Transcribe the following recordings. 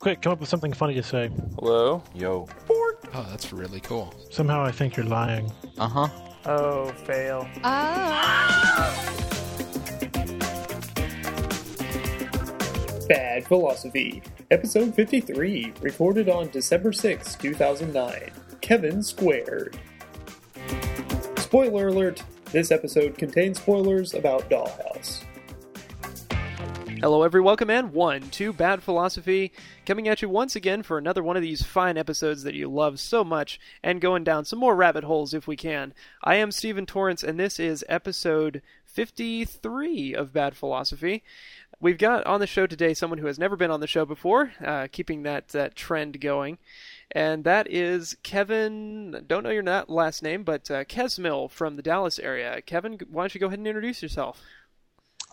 Quick, come up with something funny to say. Hello? Yo. Oh, that's really cool. Somehow I think you're lying. Uh huh. Oh, fail. Bad Philosophy, Episode 53, recorded on December 6, 2009. Kevin Squared. Spoiler alert this episode contains spoilers about Dollhouse. Hello, every welcome and one to Bad Philosophy, coming at you once again for another one of these fine episodes that you love so much, and going down some more rabbit holes if we can. I am Stephen Torrance, and this is episode 53 of Bad Philosophy. We've got on the show today someone who has never been on the show before, uh, keeping that, that trend going, and that is Kevin. Don't know your last name, but uh, Kesmill from the Dallas area. Kevin, why don't you go ahead and introduce yourself?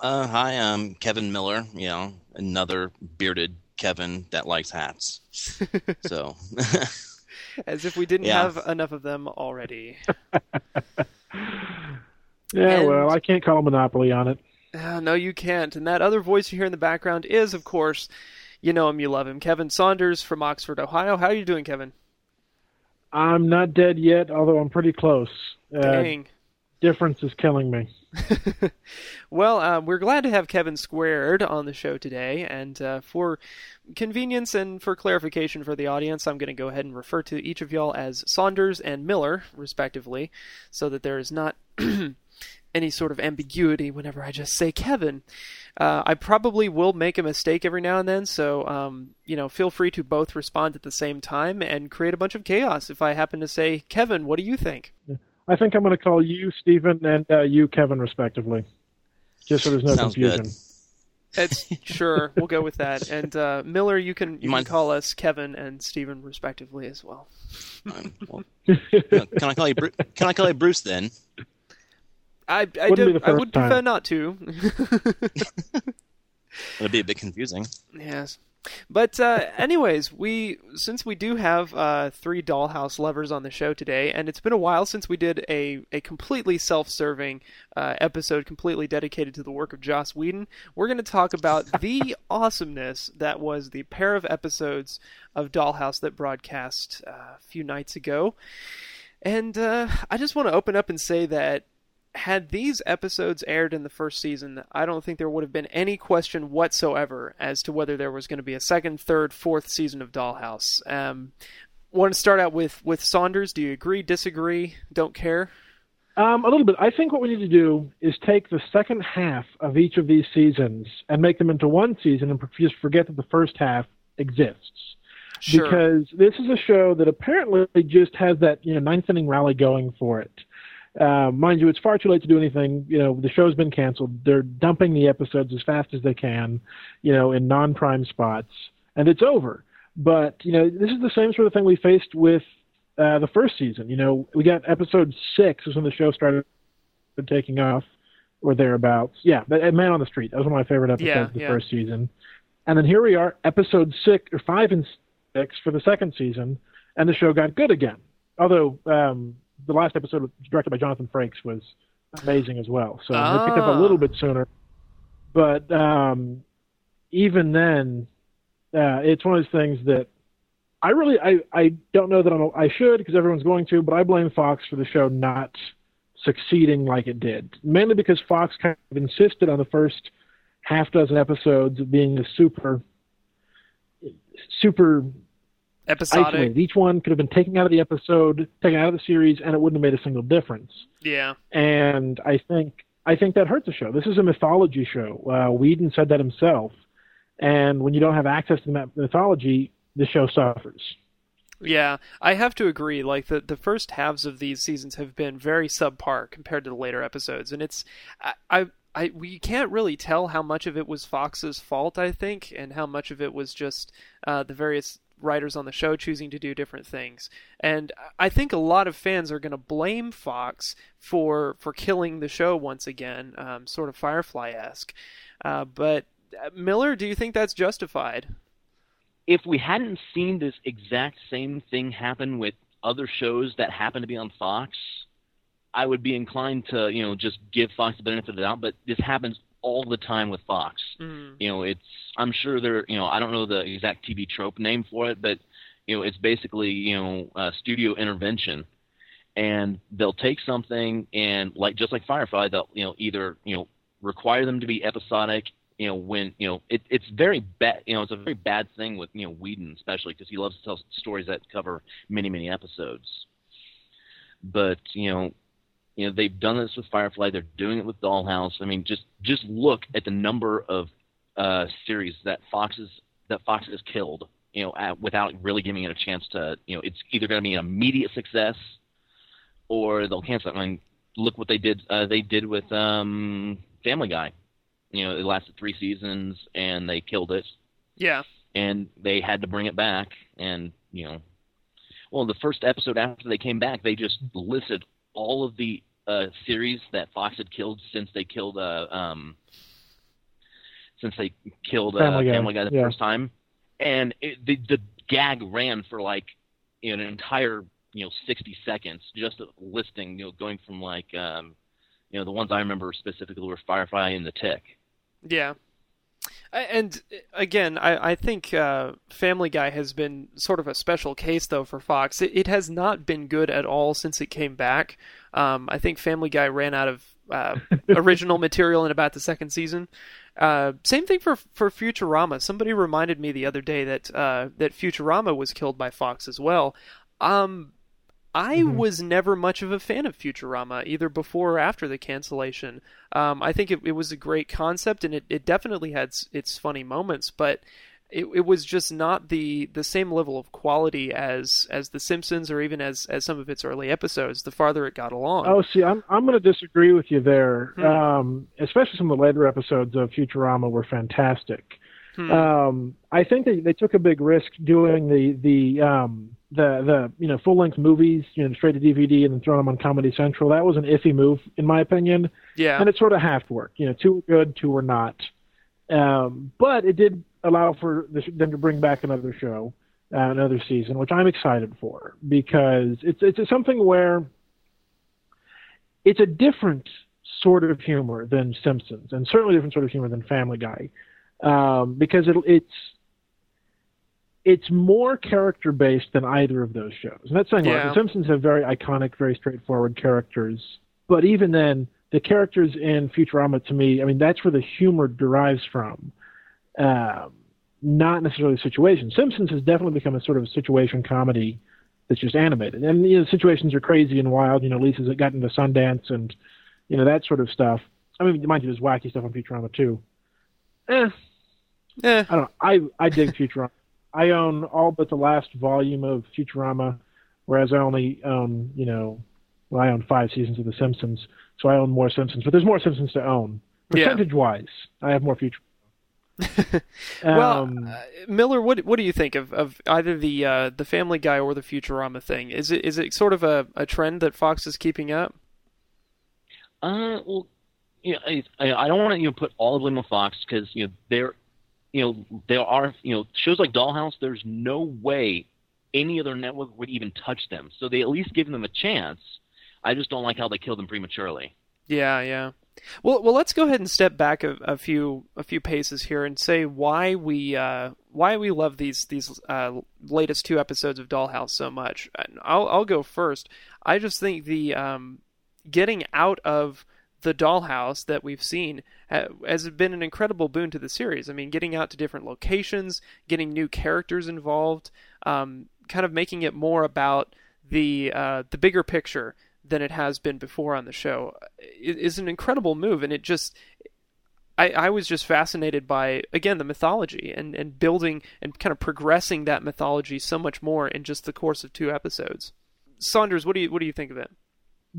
Uh, hi, I'm Kevin Miller. You know, another bearded Kevin that likes hats. so, As if we didn't Yeah. have enough of them already. Yeah, And- well, I can't call a monopoly on it. Uh, no, you can't. And that other voice you hear in the background is, of course, you know him, you love him, Kevin Saunders from Oxford, Ohio. How are you doing, Kevin? I'm not dead yet, although I'm pretty close. Uh, Dang. difference is killing me. Well, um, we're glad to have Kevin Squared on the show today, and uh, for convenience and for clarification for the audience, I'm going to go ahead and refer to each of y'all as Saunders and Miller, respectively, so that there is not any sort of ambiguity whenever I just say Kevin. Uh, I probably will make a mistake every now and then, so um, you know, feel free to both respond at the same time and create a bunch of chaos if I happen to say Kevin. What do you think? I think I'm going to call you Stephen and uh, you Kevin, respectively, just so there's no Sounds confusion. good. It's sure we'll go with that. And uh, Miller, you can you, can call us Kevin and Stephen respectively as well. Um, well, can I call you? Bru- Can I call you Bruce then? I I, Wouldn't do, I would time. prefer not to. It'll be a bit confusing. yes. But uh, anyways, we since we do have uh, three Dollhouse lovers on the show today, and it's been a while since we did a, a completely self-serving uh, episode, completely dedicated to the work of Joss Whedon. We're going to talk about the awesomeness that was the pair of episodes of Dollhouse that broadcast uh, a few nights ago. And uh, I just want to open up and say that had these episodes aired in the first season, I don't think there would have been any question whatsoever as to whether there was going to be a second, third, fourth season of Dollhouse. Um, want to start out with with Saunders? Do you agree? Disagree? Don't care? Um, a little bit. I think what we need to do is take the second half of each of these seasons and make them into one season and just forget that the first half exists. Sure. Because this is a show that apparently just has that you know ninth inning rally going for it. Uh, mind you, it's far too late to do anything. You know, the show's been canceled. They're dumping the episodes as fast as they can, you know, in non-prime spots, and it's over. But you know, this is the same sort of thing we faced with uh, the first season. You know, we got episode six is when the show started taking off, or thereabouts. Yeah, but uh, Man on the Street. That was one of my favorite episodes Yeah, of the yeah. first season. And then here we are, episode six or five and six for the second season, and the show got good again. Although um, the last episode, directed by Jonathan Frakes, was amazing as well. So they picked up Ah. a little bit sooner. But um, even then, uh, it's one of those things that I really I, I don't know that I'm, I should because everyone's going to, but I blame Fox for the show not succeeding like it did. Mainly because Fox kind of insisted on the first half dozen episodes of being the super super Episodic. isolated. Each one could have been taken out of the episode, taken out of the series, and it wouldn't have made a single difference. Yeah. And I think I think that hurts the show. This is a mythology show. Uh, Whedon said that himself. And when you don't have access to that mythology, the show suffers. Yeah, I have to agree. Like the the first halves of these seasons have been very subpar compared to the later episodes, and it's I. I I, we can't really tell how much of it was Fox's fault, I think, and how much of it was just uh, the various writers on the show choosing to do different things. And I think a lot of fans are going to blame Fox for for killing the show once again, um, sort of Firefly esque. Uh, but uh, Miller, do you think that's justified? if we hadn't seen this exact same thing happen with other shows that happen to be on Fox, I would be inclined to, you know, just give Fox the benefit of the doubt. But this happens all the time with Fox. Mm. You know, it's I'm sure they're you know I don't know the exact TV trope name for it, but you know it's basically you know uh, studio intervention, and they'll take something and like just like Firefly, they'll you know either you know require them to be episodic. You know when you know it, it's very bad. You know it's a very bad thing with you know Whedon especially because he loves to tell stories that cover many many episodes. But you know you know they've done this with Firefly. They're doing it with Dollhouse. I mean, just just look at the number of uh, series that Fox is that Fox has killed. You know, at, without really giving it a chance to. You know, it's either going to be an immediate success or they'll cancel it. I mean, look what they did. Uh, they did with um, Family Guy. You know, it lasted three seasons and they killed it, Yeah. and they had to bring it back. And you know, well, the first episode after they came back, they just listed all of the uh, series that Fox had killed since they killed uh, um, since they killed uh, Family Guy, Family Guy the yeah. first time, and it, the the gag ran for like you know, an entire you know 60 seconds just listing you know going from like um, you know the ones I remember specifically were Firefly and the Tick. Yeah. And uh, again, I, I think uh, Family Guy has been sort of a special case, though, for Fox. It, it has not been good at all since it came back. Um, I think Family Guy ran out of uh, original material in about the second season. Uh, same thing for for Futurama. Somebody reminded me the other day that uh, that Futurama was killed by Fox as well. Um, I was never much of a fan of Futurama, either before or after the cancellation. Um, I think it, it was a great concept, and it, it definitely had its funny moments, but it, it was just not the, the same level of quality as as The Simpsons or even as, as some of its early episodes. The farther it got along. Oh, see, I'm I'm going to disagree with you there. Hmm. Um, especially some of the later episodes of Futurama were fantastic. Hmm. Um, I think they they took a big risk doing the the um, the the you know full length movies, you know, straight to DVD and then throwing them on Comedy Central. That was an iffy move, in my opinion, yeah, and it sort of half worked. You know, two were good, two were not. Um, but it did allow for the, them to bring back another show, uh, another season, which I'm excited for because it's it's something where it's a different sort of humor than Simpsons, and certainly a different sort of humor than Family Guy, um, because it, it's it's more character based than either of those shows. And that's saying a lot. The Simpsons have very iconic, very straightforward characters, but even then, the characters in Futurama, to me, I mean, that's where the humor derives from. Um, not necessarily the situation. Simpsons has definitely become a sort of a situation comedy that's just animated. And you know, situations are crazy and wild. You know, Lisa's gotten to Sundance and you know that sort of stuff. I mean, mind you, there's wacky stuff on Futurama too. Eh, Eh, I don't know. I I dig Futurama. I own all but the last volume of Futurama, whereas I only own you know, well, I own five seasons of The Simpsons, so I own more Simpsons. But there's more Simpsons to own. Percentage wise, I have more Futurama. well, Um, uh, Miller, what what do you think of, of either the uh, the Family Guy or the Futurama thing? Is it is it sort of a, a trend that Fox is keeping up? Uh, well, you know, I, I I don't want to you know put all the blame on Fox because you know there, you know there are you know shows like Dollhouse. There's no way any other network would even touch them. So they at least give them a chance. I just don't like how they kill them prematurely. Yeah, yeah. Well, well, let's go ahead and step back a, a few a few paces here and say why we uh, why we love these these uh, latest two episodes of Dollhouse so much. I'll I'll go first. I just think the um, getting out of the dollhouse that we've seen has been an incredible boon to the series. I mean, getting out to different locations, getting new characters involved, um, kind of making it more about the uh, the bigger picture than it has been before on the show is an incredible move, and it just. I, I was just fascinated by again the mythology and, and building and kind of progressing that mythology so much more in just the course of two episodes. Saunders, what do you what do you think of it?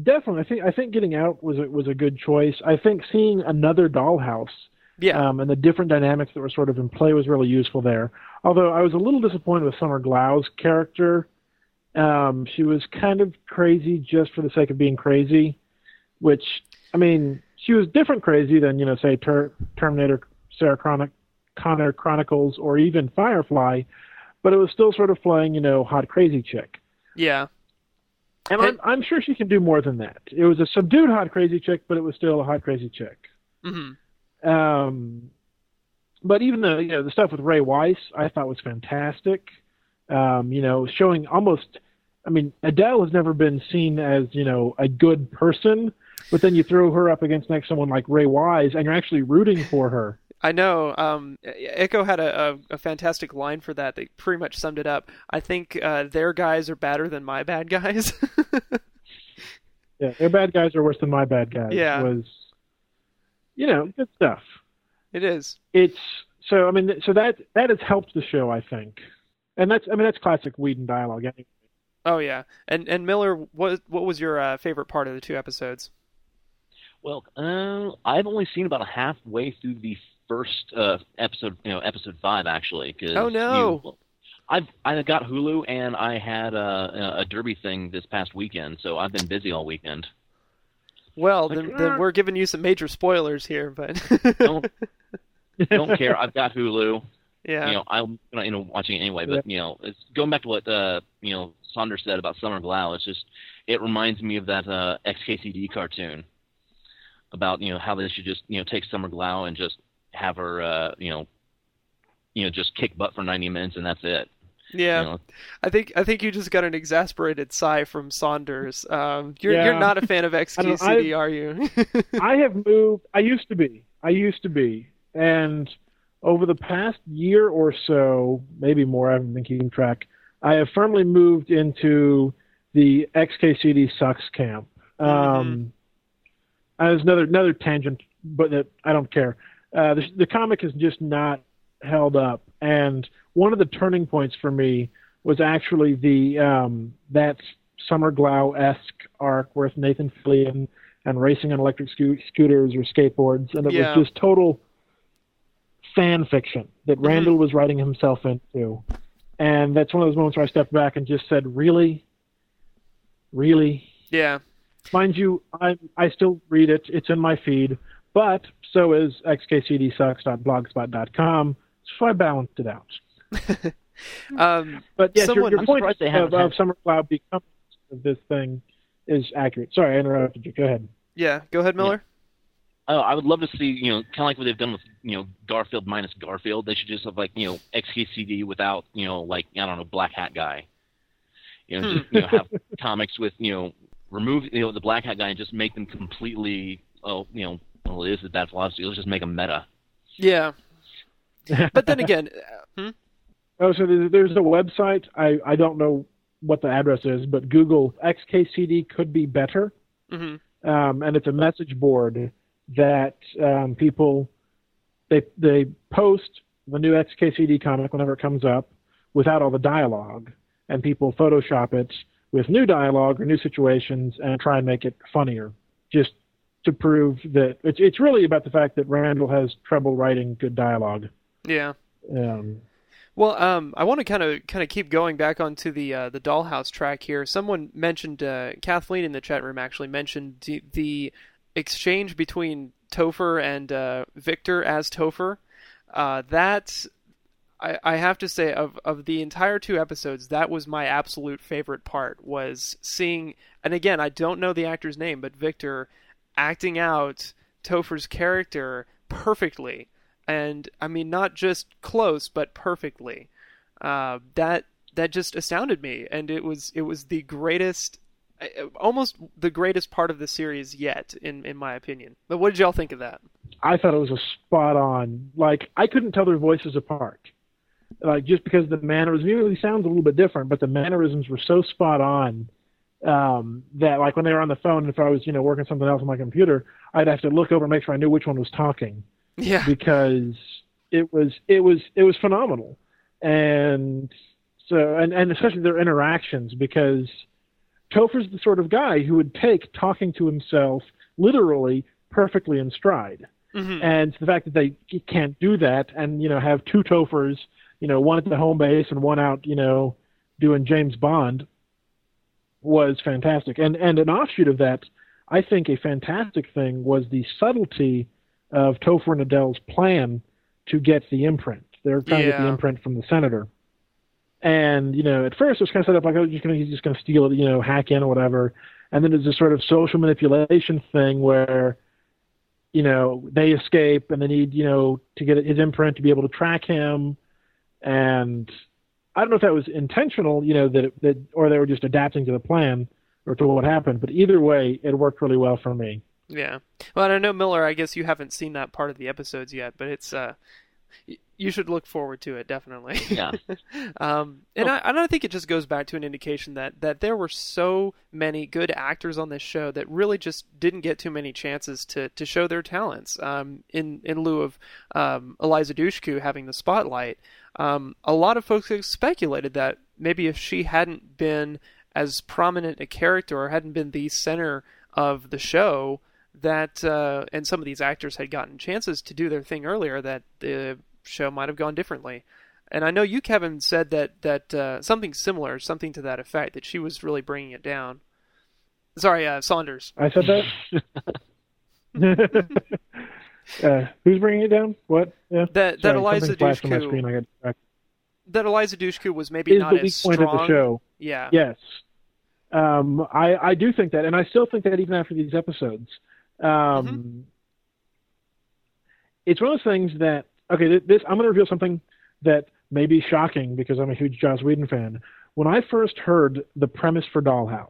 Definitely, I think I think getting out was a, was a good choice. I think seeing another Dollhouse Yeah, um, and the different dynamics that were sort of in play was really useful there. Although I was a little disappointed with Summer Glau's character. Um, she was kind of crazy just for the sake of being crazy, which I mean, she was different crazy than you know, say Ter- Terminator, Sarah Chronic, Connor Chronicles, or even Firefly, but it was still sort of playing you know hot crazy chick. yeah, And I'm, I'm sure she can do more than that. It was a subdued hot crazy chick, but it was still a hot crazy chick. hmm Um, but even the you know the stuff with Ray Wise, I thought was fantastic. Um, you know, showing almost. I mean, Adele has never been seen as you know a good person, but then you throw her up against next someone like Ray Wise, and you're actually rooting for her. I know. Um, Echo had a, a, a, fantastic line for that. They pretty much summed it up. I think uh, their guys are badder than my bad guys. yeah, their bad guys are worse than my bad guys. Yeah. Was, you know, good stuff. It is. It's so. I mean, so that that has helped the show, I think, and that's. I mean, that's classic Whedon dialogue. Anyway. Oh yeah, and and Miller, what what was your uh, favorite part of the two episodes? Well, uh, I've only seen about halfway through the first uh, episode, you know, episode five actually. Cause oh no! You, I've I got Hulu and I had a, a Derby thing this past weekend, so I've been busy all weekend. Well, like, then, uh, then, we're giving you some major spoilers here, but don't don't care. I've got Hulu. Yeah. You know, I'm you know watching it anyway, but you know, it's going back to what uh you know Saunders said about Summer Glau. It's just it reminds me of that uh XKCD cartoon about you know how they should just you know take Summer Glau and just have her, uh, you know, you know, just kick butt for 90 minutes and that's it. Yeah, you know? I think I think you just got an exasperated sigh from Saunders. Um, you're yeah. you're not a fan of XKCD, are you? I have moved. I used to be. I used to be, and over the past year or so, maybe more, I haven't been keeping track. I have firmly moved into the XKCD sucks camp. Um, mm-hmm. As another another tangent, but that I don't care. Uh, the, the comic is just not held up. And one of the turning points for me was actually the um, that Summer Glau esque arc with Nathan Fillion and racing on electric sco- scooters or skateboards, and it yeah. was just total fan fiction that mm-hmm. Randall was writing himself into. And that's one of those moments where I stepped back and just said, "Really, really." Yeah. Mind you, I I still read it. It's in my feed. But so is xkcdsucks.blogspot.com, so I balanced it out. um, but yes, someone, your, your point they of, of Summer Glau becoming of this thing is accurate. Sorry, I interrupted you. Go ahead. Yeah, go ahead, Miller. Yeah. Oh, I would love to see, you know, kind of like what they've done with, you know, Garfield minus Garfield. They should just have like, you know, XKCD without, you know, like I don't know, Black Hat guy. You know, just you know, have comics with, you know, remove you know the Black Hat guy and just make them completely, oh, you know, well, it is a bad philosophy. Let's just make a meta. Yeah. But then again, uh, hmm? oh, so there's a website. I I don't know what the address is, but Google XKCD could be better, mm-hmm. um, and it's a message board that um, people they they post the new XKCD comic whenever it comes up without all the dialogue, and people Photoshop it with new dialogue or new situations and try and make it funnier. Just to prove that it's it's really about the fact that Randall has trouble writing good dialogue. Yeah. Um, well, um, I want to kind of kind of keep going back onto the uh, the Dollhouse track here. Someone mentioned uh, Kathleen in the chat room actually mentioned the, the exchange between Topher and uh, Victor as Topher. Uh, that I, I have to say of of the entire two episodes, that was my absolute favorite part. Was seeing, and again, I don't know the actor's name, but Victor acting out Topher's character perfectly, and I mean not just close, but perfectly. Uh, that that just astounded me, and it was it was the greatest, uh, almost the greatest part of the series yet, in in my opinion. But what did y'all think of that? I thought it was a spot on. Like I couldn't tell their voices apart. Like just because the mannerisms, though he sounds a little bit different, but the mannerisms were so spot on um, that like when they were on the phone, if I was you know working something else on my computer, I'd have to look over and make sure I knew which one was talking. Yeah. Because it was it was it was phenomenal, and so and and especially their interactions because Topher's the sort of guy who would take talking to himself literally perfectly in stride. Mm-hmm. And the fact that they can't do that and you know have two Tophers, you know, one at the home base and one out, you know, doing James Bond was fantastic. And and an offshoot of that, I think a fantastic thing was the subtlety of Topher and Adele's plan to get the imprint. They're trying to get the imprint from the senator. And you know, at first it was kind of set up like, oh, he's just gonna he's just gonna steal it, you know, hack in or whatever. And then there's this sort of social manipulation thing where, you know they escape and they need you know to get his imprint to be able to track him and I don't know if that was intentional, you know, that it, that or they were just adapting to the plan or to what happened. But either way, it worked really well for me. Yeah. Well, I know Miller. I guess you haven't seen that part of the episodes yet, but it's uh, you should look forward to it definitely. Yeah. um, and Oh. I, and I think it just goes back to an indication that that there were so many good actors on this show that really just didn't get too many chances to to show their talents. Um, in in lieu of um, Eliza Dushku having the spotlight, um, a lot of folks have speculated that maybe if she hadn't been as prominent a character or hadn't been the center of the show that uh, and some of these actors had gotten chances to do their thing earlier that the show might have gone differently and I know you Kevin said that that uh, something similar something to that effect that she was really bringing it down sorry uh, Saunders I said that. uh, who's bringing it down? What? Yeah. that that Sorry, Eliza something flashed on my screen. Dushku that Eliza Dushku was maybe Is not the as weak strong point of the show? yeah Yes. Um, I, I do think that, and I still think that even after these episodes. Um, Mm-hmm. It's one of those things that, okay, this I'm going to reveal something that may be shocking because I'm a huge Joss Whedon fan. When I first heard the premise for Dollhouse,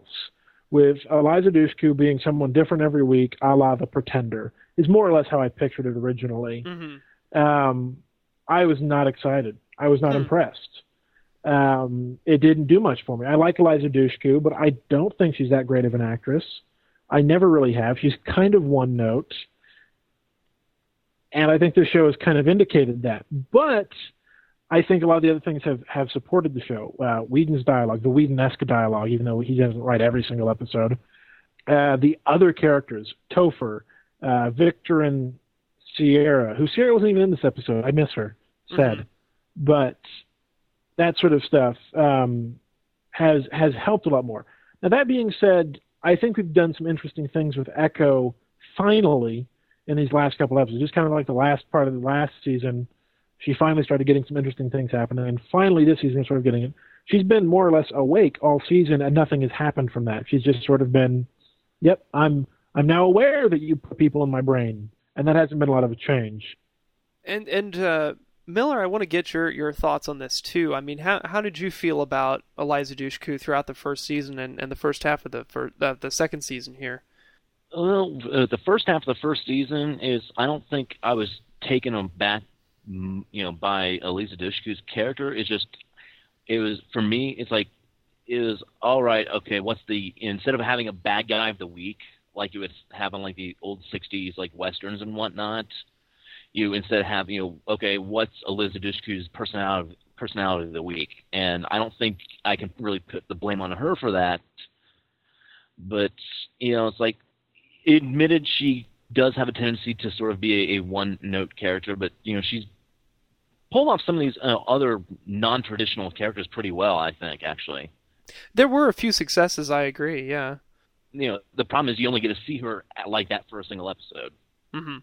with Eliza Dushku being someone different every week, a la The Pretender, is more or less how I pictured it originally hmm um, I was not excited. I was not Hmm. impressed. Um, it didn't do much for me. I like Eliza Dushku, but I don't think she's that great of an actress. I never really have. She's kind of one note. And I think this show has kind of indicated that. But I think a lot of the other things have, have supported the show. Uh, Whedon's dialogue, the Whedon-esque dialogue, even though he doesn't write every single episode. Uh, the other characters, Topher, uh, Victor and Sierra, who Sierra wasn't even in this episode. I miss her, sad. Mhm. But that sort of stuff um, has has helped a lot more. Now that being said, I think we've done some interesting things with Echo finally in these last couple episodes. Just kind of like the last part of the last season, she finally started getting some interesting things happening, and finally this season, sort of getting it. She's been more or less awake all season, and nothing has happened from that. She's just sort of been, "Yep, I'm I'm now aware that you put people in my brain," and that hasn't been a lot of a change. And and uh, Miller, I want to get your, your thoughts on this too. I mean, how how did you feel about Eliza Dushku throughout the first season and, and the first half of the first, uh, the second season here? Well, uh, the first half of the first season is I don't think I was taken aback, mm, you know, by Eliza Dushku's character. It's just it was for me. It's like it was all right. Okay, what's the instead of having a bad guy of the week like you would have on like the old '60s like westerns and whatnot, you instead have you know okay, what's Eliza Dushku's personality personality of the week? And I don't think I can really put the blame on her for that. But you know, it's like admitted she does have a tendency to sort of be a, a one note character, but you know she's pulled off some of these uh, other non traditional characters pretty well. I think actually. There were a few successes, I agree. Yeah. You know the problem is you only get to see her like that for a single episode. hmm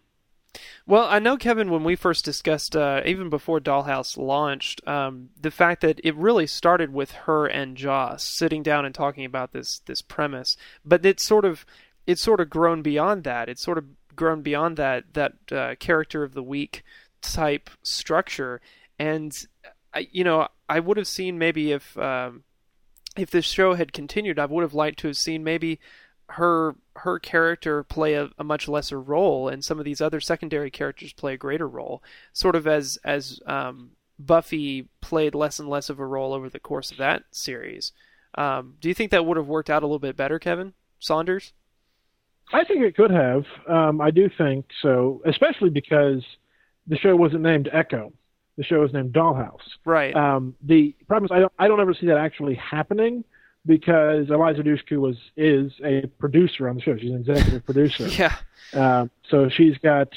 Well, I know Kevin when we first discussed, uh, even before Dollhouse launched, um, the fact that it really started with her and Joss sitting down and talking about this this premise, but it's sort of it's sort of grown beyond that. It's sort of grown beyond that that uh, character of the week type structure, and I, you know I would have seen maybe if um, if this show had continued, I would have liked to have seen maybe her her character play a, a much lesser role, and some of these other secondary characters play a greater role. Sort of as as um, Buffy played less and less of a role over the course of that series. Um, do you think that would have worked out a little bit better, Kevin Saunders? I think it could have. Um, I do think so, especially because the show wasn't named Echo. The show was named Dollhouse. Right. Um, the problem is I don't I don't ever see that actually happening because Eliza Dushku was is a producer on the show. She's an executive producer. yeah. Um, so she's got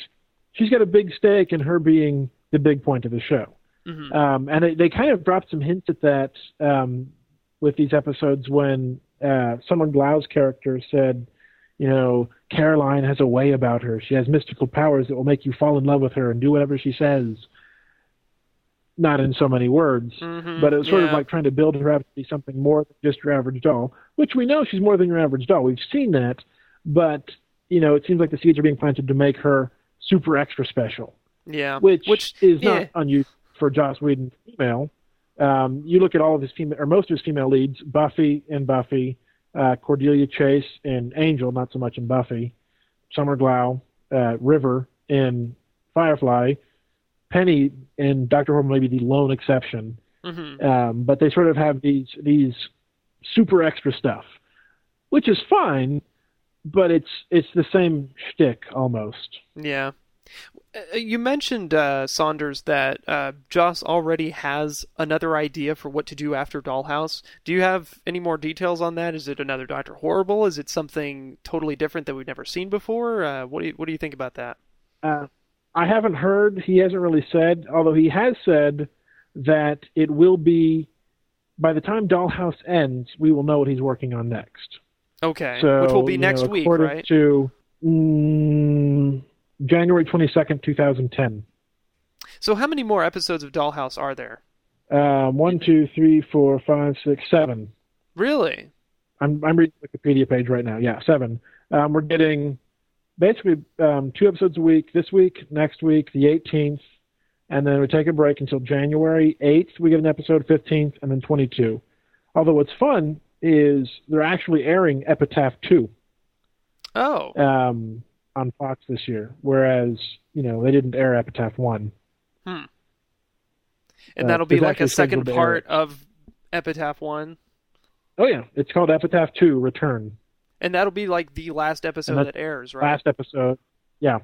she's got a big stake in her being the big point of the show. hmm Um, and they, they kind of dropped some hints at that um, with these episodes when uh, Summer Glau's character said, you know, Caroline has a way about her. She has mystical powers that will make you fall in love with her and do whatever she says. Not in so many words, Mhm. but it was sort of like trying to build her up to be something more than just your average doll, which we know she's more than your average doll. We've seen that, but you know, it seems like the seeds are being planted to make her super extra special, Yeah. which, Which is yeah. not unusual for Joss Whedon female. Um, you look at all of his female, or most of his female leads: Buffy and Buffy, uh, Cordelia Chase and Angel, not so much in Buffy, Summer Glau, uh, River in Firefly, Penny and Doctor Horrible, may be the lone exception. Mhm. Um, but they sort of have these these super extra stuff, which is fine, but it's it's the same shtick almost. Yeah. Uh, You mentioned, uh, Saunders, that uh, Joss already has another idea for what to do after Dollhouse. Do you have any more details on that? Is it another Doctor Horrible? Is it something totally different that we've never seen before? Uh, what do you What do you think about that? I haven't heard. He hasn't really said, although he has said that it will be by the time Dollhouse ends, we will know what he's working on next. Okay, So, which will be next know, week, according right? To mm, January twenty second, two thousand ten. So, how many more episodes of Dollhouse are there? Um, one, two, three, four, five, six, seven. Really? I'm I'm reading the Wikipedia page right now. Yeah, seven. Um, we're getting basically um, two episodes a week this week, next week, the 18th, and then we take a break until January 8th. We get an episode 15th, and then 22. Although what's fun is they're actually airing Epitaph 2 Oh, um, on Fox this year, whereas you know they didn't air Epitaph 1. Hmm. And uh, that'll be like a second scheduled to air part of Epitaph One, Oh yeah, it's called Epitaph 2 Return. And that'll be like the last episode that airs, right? Last episode. Yeah.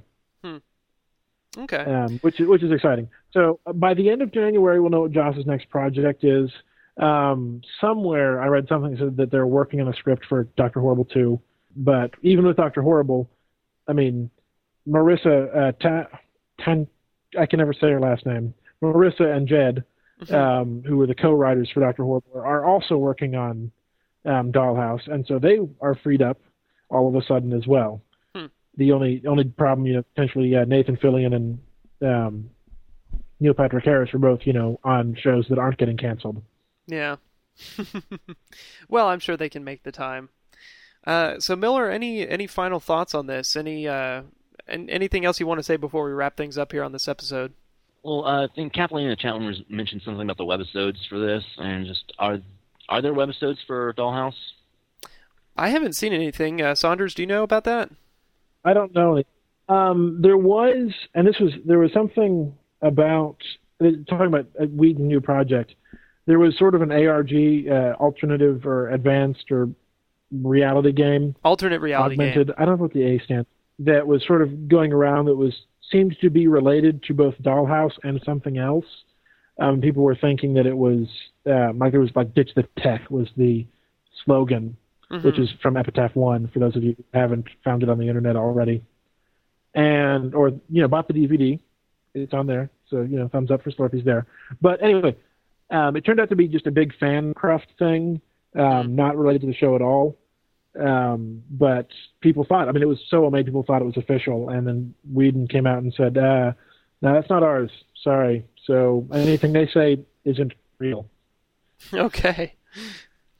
Okay. um, which is which is exciting. So uh, by the end of January, we'll know what Joss's next project is. Um, somewhere I read something that said that they're working on a script for Doctor Horrible two, but even with Doctor Horrible, I mean, Maurissa uh, Ta- Tan, I can never say her last name. Maurissa and Jed, um, who were the co-writers for Doctor Horrible, are also working on um, Dollhouse, and so they are freed up all of a sudden as well. Hmm. The only only problem, you know, potentially uh, Nathan Fillion and um, Neil Patrick Harris are both, you know, on shows that aren't getting canceled. Yeah. well, I'm sure they can make the time. Uh, so Miller, any any final thoughts on this? Any uh, and anything else you want to say before we wrap things up here on this episode? Well, uh, I think Kathleen in the chat room mentioned something about the webisodes for this, and just are are there webisodes for Dollhouse? I haven't seen anything. Uh, Saunders, do you know about that? I don't know. Um, there was, and this was there was something about uh, talking about a Whedon new project. There was sort of an ARG uh, alternative or advanced or reality game Alternate reality augmented. game. I don't know what the A stands. That was sort of going around. That was seemed to be related to both Dollhouse and something else. Um, people were thinking that it was uh, like it was like ditch the tech was the slogan, which Mhm. is from Epitaph One. For those of you who haven't found it on the internet already, and or you know bought the DVD, it's on there. So you know thumbs up for Slurpees there. But anyway, um, it turned out to be just a big fan craft thing, um, not related to the show at all. Um, but people thought, I mean, it was so made, people thought it was official. And then Whedon came out and said, uh, no, that's not ours. Sorry. So anything they say isn't real. Okay.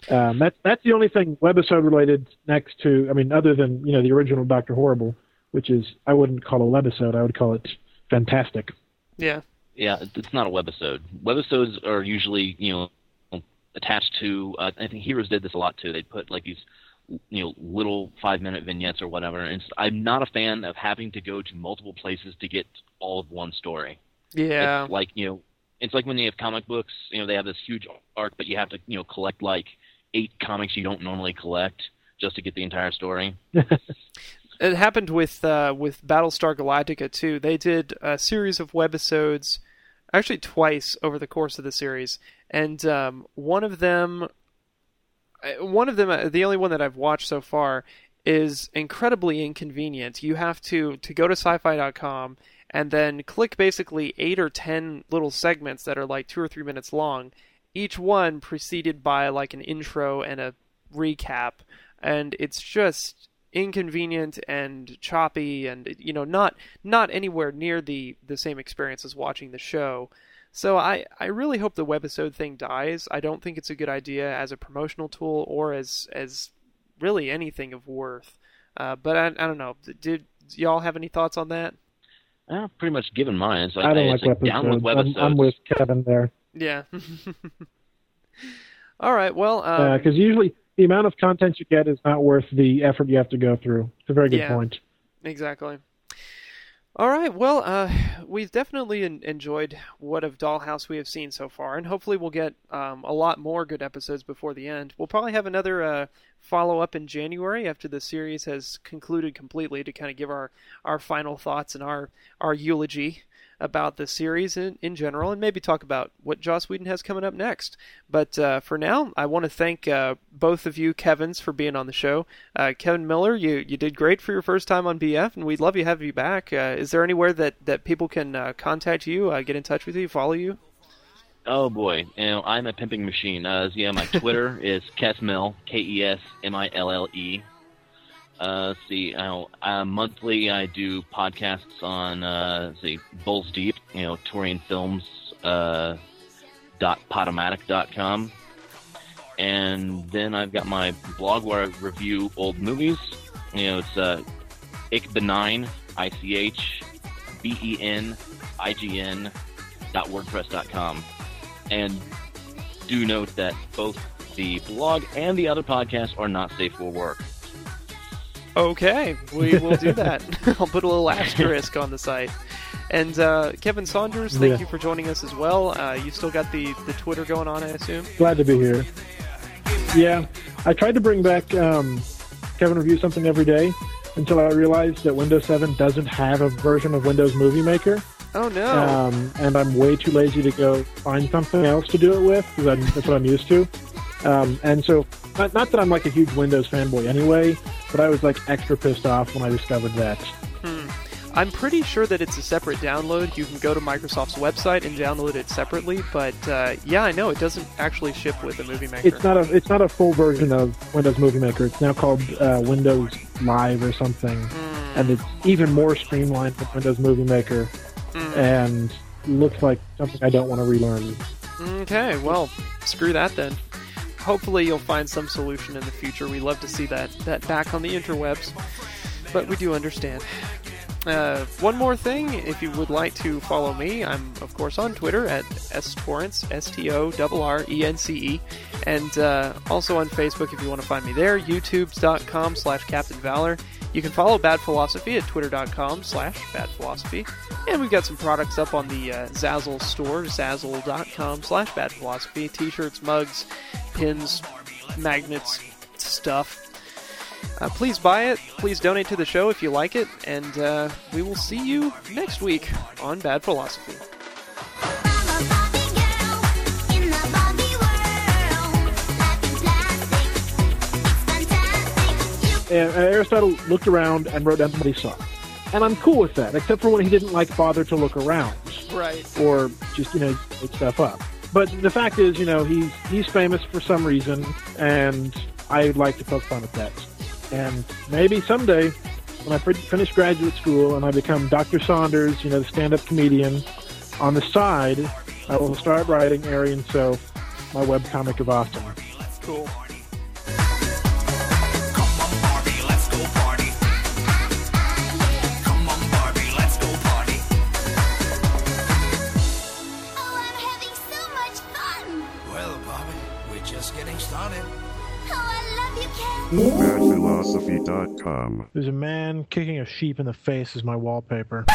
Um, that's, that's the only thing webisode related next to, I mean, other than, you know, the original Dr. Horrible, which is, I wouldn't call a webisode. I would call it fantastic. Yeah. Yeah, it's not a webisode. Webisodes are usually, you know, attached to. Uh, I think Heroes did this a lot too. They put like these, you know, little five-minute vignettes or whatever. And I'm not a fan of having to go to multiple places to get all of one story. Yeah. It's like you know, it's like when they have comic books. You know, they have this huge arc, but you have to you know collect like eight comics you don't normally collect just to get the entire story. It happened with uh, with Battlestar Galactica too. They did a series of webisodes, actually twice over the course of the series, and um, one of them, uh, one of them, uh, the only one that I've watched so far, is incredibly inconvenient. You have to to go to sci-fi.com and then click basically eight or ten little segments that are like two or three minutes long, each one preceded by like an intro and a recap, and it's just inconvenient and choppy and you know not not anywhere near the the same experience as watching the show. So i i really hope the webisode thing dies. I don't think it's a good idea as a promotional tool or as as really anything of worth. Uh, but I, I don't know. Did y'all have any thoughts on that I've pretty much given mine. So I don't it's like like down with webisodes. webisodes. I'm, I'm with Kevin there Yeah. All right. Well, um, because usually the amount of content you get is not worth the effort you have to go through. It's a very good Yeah. point. Exactly. All right. Well, uh, we've definitely en- enjoyed what of Dollhouse we have seen so far, and hopefully we'll get um, a lot more good episodes before the end. We'll probably have another uh, follow up in January after the series has concluded completely to kind of give our, our final thoughts and our, our eulogy about the series in, in general, and maybe talk about what Joss Whedon has coming up next. But uh, for now, I want to thank uh, both of you, Kevin's, for being on the show. Uh, Kevin Miller, you, you did great for your first time on BF, and we'd love to have you back. Uh, is there anywhere that, that people can uh, contact you, uh, get in touch with you, follow you? Oh boy, you know I'm a pimping machine. Yeah, my Twitter is Kesmill, K E S M I L L E. Uh, see, uh, uh, monthly I do podcasts on uh, see Bulls Deep, you know, Torian Films uh, dot podomatic dot com, and then I've got my blog where I review old movies. You know, it's uh, Ich Benign, I C H B E N I G N dot wordpress dot com and do note that both the blog and the other podcasts are not safe for work. Okay, we will do that. I'll put a little asterisk on the site. And uh, Kevin Saunders, thank Yeah. you for joining us as well. Uh, you still got the, the Twitter going on, I assume? Glad to be here. Yeah, I tried to bring back um, Kevin review something every day until I realized that Windows 7 doesn't have a version of Windows Movie Maker, Oh no! um, and I'm way too lazy to go find something else to do it with because that's what I'm used to. Um, and so, not, not that I'm like a huge Windows fanboy anyway, but I was like extra pissed off when I discovered that. I'm pretty sure that it's a separate download. You can go to Microsoft's website and download it separately. But uh, yeah, I know it doesn't actually ship with the Movie Maker. It's not a it's not a full version of Windows Movie Maker. It's now called uh, Windows Live or something, and it's even more streamlined than Windows Movie Maker, and looks like something I don't want to relearn. Okay, well, screw that then. Hopefully, you'll find some solution in the future. We'd love to see that that back on the interwebs, but we do understand. Uh, one more thing, if you would like to follow me, I'm of course on Twitter at storrence, S T O R R E N C E, and uh, also on Facebook if you want to find me there, youtube.com slash Captain Valor. You can follow Bad Philosophy at twitter.com slash bad philosophy. And we've got some products up on the uh, Zazzle store, zazzle.com slash bad philosophy. T-shirts, mugs, pins, magnets, stuff. Uh, please buy it. Please donate to the show if you like it. And uh, we will see you next week on Bad Philosophy. And Aristotle looked around and wrote down what he saw, and I'm cool with that, except for when he didn't like bother to look around Right. or just you know make stuff up. But the fact is, you know, he's he's famous for some reason, and I'd like to poke fun at that. And maybe someday, when I finish graduate school and I become Dr. Saunders, you know, the stand-up comedian, on the side, I will start writing Arian So, my webcomic of Austin. Cool. badphilosophy.com. There's a man kicking a sheep in the face as my wallpaper.